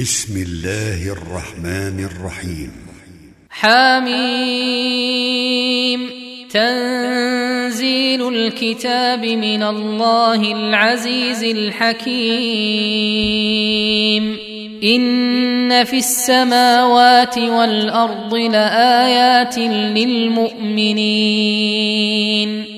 بسم الله الرحمن الرحيم. حميم. تنزيل الكتاب من الله العزيز الحكيم. إن في السماوات والأرض لآيات للمؤمنين.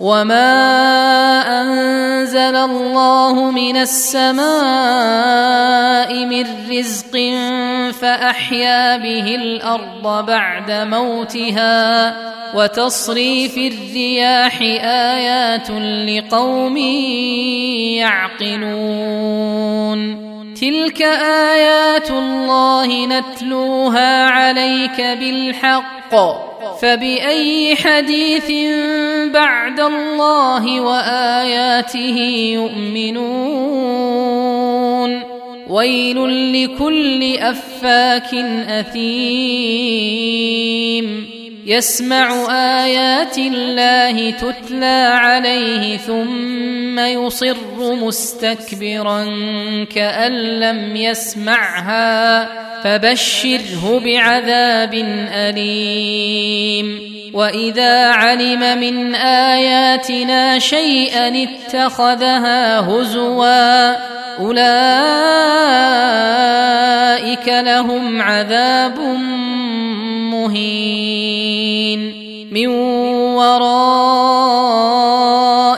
وما انزل الله من السماء من رزق فاحيا به الأرض بعد موتها وتصريف الرياح ايات لقوم يعقلون تلك ايات الله نتلوها عليك بالحق فباي حديث بعد الله واياته يؤمنون ويل لكل افاك اثيم يسمع ايات الله تتلى عليه ثم يصر مستكبرا كأن لم يسمعها فبشره بعذاب أليم. وإذا علم من آياتنا شيئا اتخذها هزوا أولئك لهم عذاب مهين. من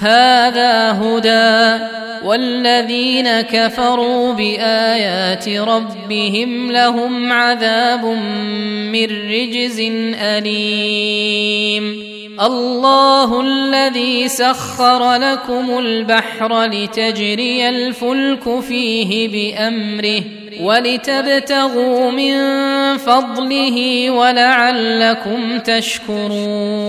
هذا هدى والذين كفروا بآيات ربهم لهم عذاب من رجز أليم. الله الذي سخر لكم البحر لتجري الفلك فيه بأمره ولتبتغوا من فضله ولعلكم تشكرون.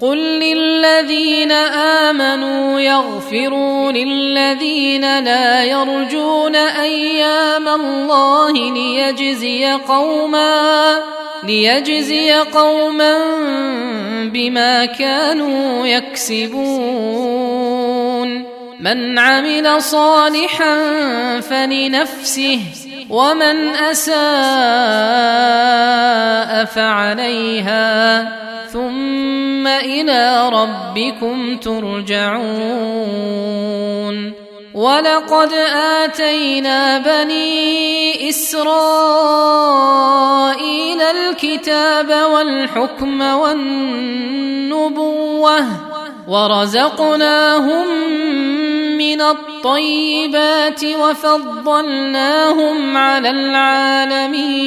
قل للذين امنوا يغفروا للذين لا يرجون أيام الله ليجزي قوما ليجزي قوما بما كانوا يكسبون من عمل صالحا فلنفسه ومن اساء فعليها ثم إلى ربكم ترجعون. ولقد آتينا بني إسرائيل الكتاب والحكم والنبوة ورزقناهم من الطيبات وفضلناهم على العالمين.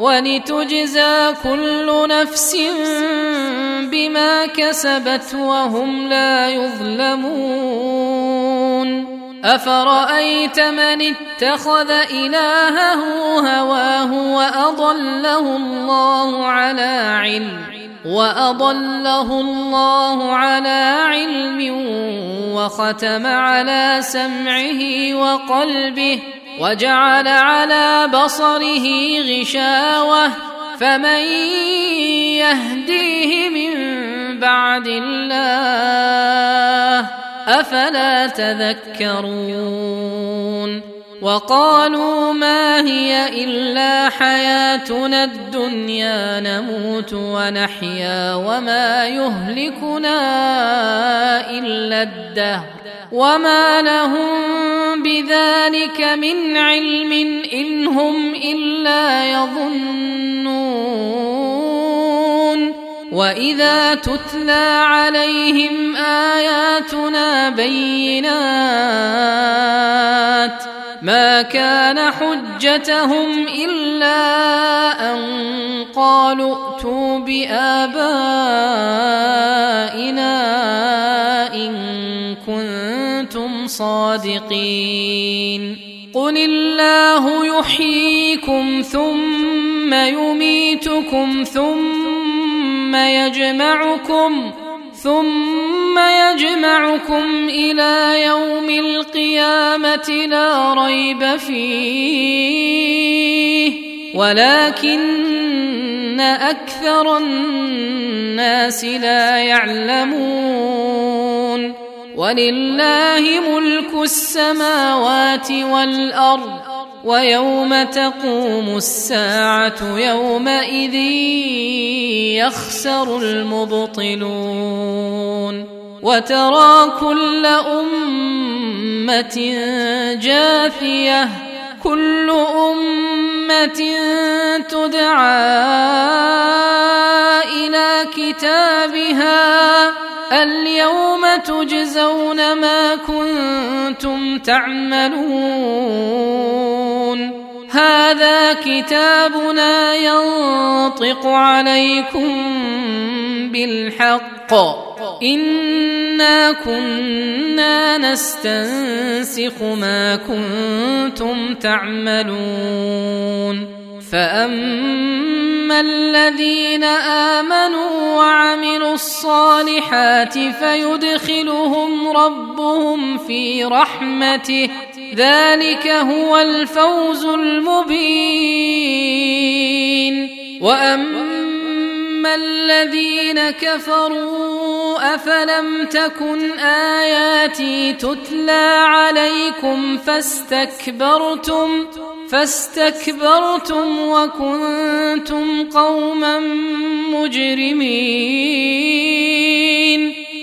ولتجزى كل نفس بما كسبت وهم لا يظلمون. أفرأيت من اتخذ إلهه هواه وأضله الله على علم وأضله الله على علم وختم على سمعه وقلبه وجعل على بصره غشاوة فمن يهديه من بعد الله أفلا تذكرون؟ وقالوا ما هي إلا حياتنا الدنيا نموت ونحيا وما يهلكنا إلا الدهر. وما لهم بذلك من علم ان هم الا يظنون واذا تتلى عليهم اياتنا بينات ما كان حجتهم الا ان قالوا ائتوا بابائنا ان صادقين. قل الله يحييكم ثم يميتكم ثم يجمعكم ثم يجمعكم إلى يوم القيامه لا ريب فيه ولكن أكثر الناس لا يعلمون. ولله ملك السماوات والأرض ويوم تقوم الساعة يومئذ يخسر المبطلون. وترى كل أمة جاثيه كل أمة تدعى إلى كتابها اليوم تجزون ما كنتم تعملون. هذا كتابنا ينطق عليكم بالحق. إنا كنا نستنسخ ما كنتم تعملون. فأما الذين آمنوا وعملوا الصالحات فيدخلهم ربهم في رحمته. ذلك هو الفوز المبين. وأما الذين كفروا أفلم تكن آياتي تتلى عليكم فاستكبرتم؟ فاستكبرتم وكنتم قوما مجرمين.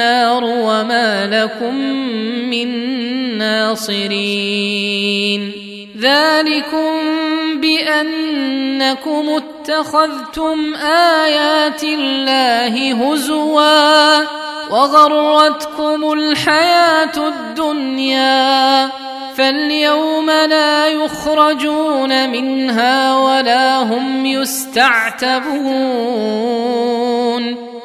النار وما لكم من ناصرين. ذلكم بأنكم اتخذتم آيات الله هزوا وغرتكم الحياة الدنيا. فاليوم لا يخرجون منها ولا هم يستعتبون.